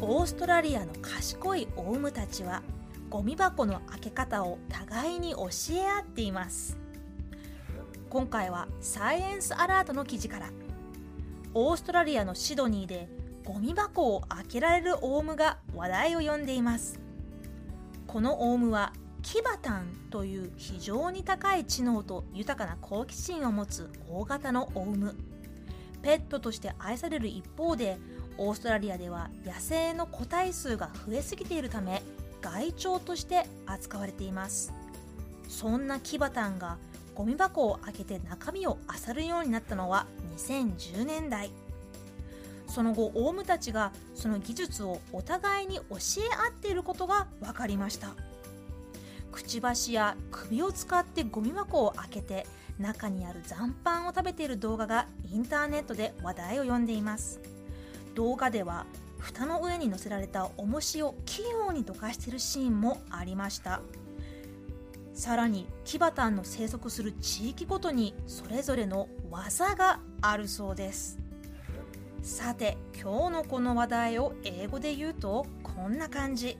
オーストラリアの賢いオウムたちはゴミ箱の開け方を互いに教え合っています。今回はサイエンスアラートの記事からオーストラリアのシドニーでゴミ箱を開けられるオウムが話題を呼んでいます。このオウムはキバタンという非常に高い知能と豊かな好奇心を持つ大型のオウム。ペットとして愛される一方でオーストラリアでは野生の個体数が増えすぎているため害鳥として扱われています。そんなキバタンがゴミ箱を開けて中身を漁るようになったのは2010年代。その後オウムたちがその技術をお互いに教え合っていることが分かりました。くちばしや首を使ってゴミ箱を開けて中にある残飯を食べている動画がインターネットで話題を呼んでいます。動画では蓋の上に乗せられた重しを器用にどかしているシーンもありました。さらにキバタンの生息する地域ごとにそれぞれの技があるそうです。さて今日のこの話題を英語で言うとこんな感じ。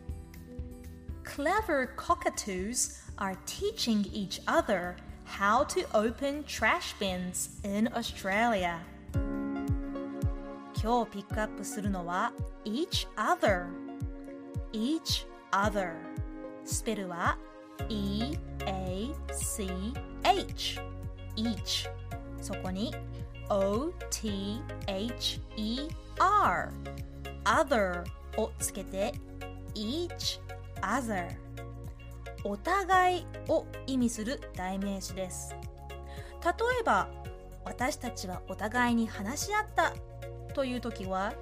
Clever cockatoos are teaching each other how to open trash bins in Australia. 今日ピックアップするのは each other. each other. スペルは E-A-C-H each. そこに O-T-H-E-R other をつけて each other. お互いを意味する代名詞です。例えば私たちはお互いに話し合ったという時は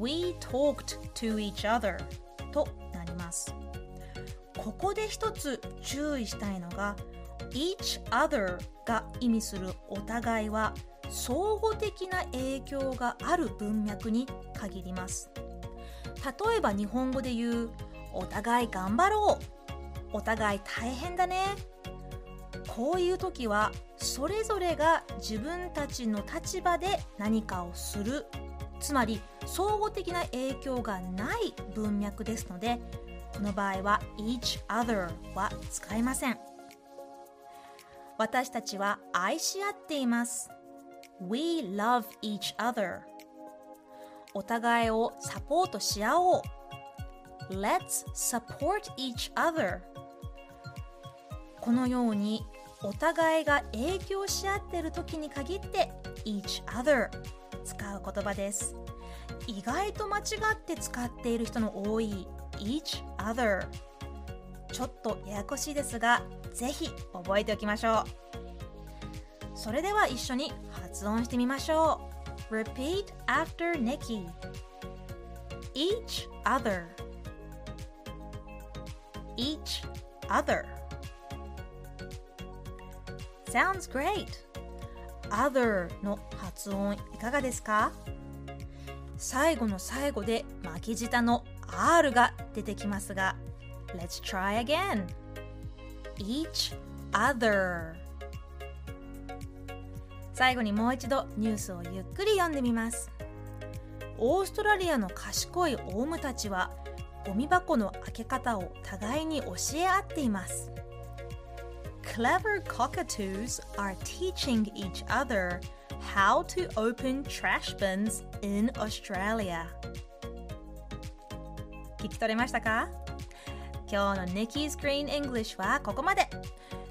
We talked to each other となります。ここで一つ注意したいのが each other が意味するお互いは相互的な影響がある文脈に限ります。例えば日本語で言うお互い頑張ろう。お互い大変だね。こういう時はそれぞれが自分たちの立場で何かをする。つまり相互的な影響がない文脈ですのでこの場合は each other は使いません。私たちは愛し合っています。We love each other お互いをサポートし合おう。Let's support each other このようにお互いが影響し合っている時に限って each other 使う言葉です。意外と間違って使っている人の多い each other ちょっとややこしいですがぜひ覚えておきましょう。それでは一緒に発音してみましょう。Repeat after Nikki each other each other Sounds great! other の発音いかがですか？最後の最後で巻き舌の R が出てきますが Let's try again. Each other. 最後にもう一度ニュースをゆっくり読んでみます。オーストラリアの賢いオウムたちはゴミ箱の開け方を互いに教え合っています。Clever cockatoos are teaching each other how to open trash bins in Australia 聞き取れましたか今日の Nikki's Green English はここまで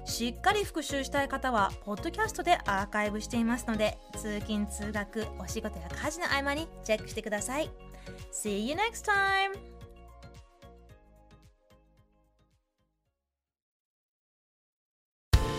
しっかり復習したい方はポッドキャストでアーカイブしていますので通勤通学お仕事や家事の合間にチェックしてください See you next time!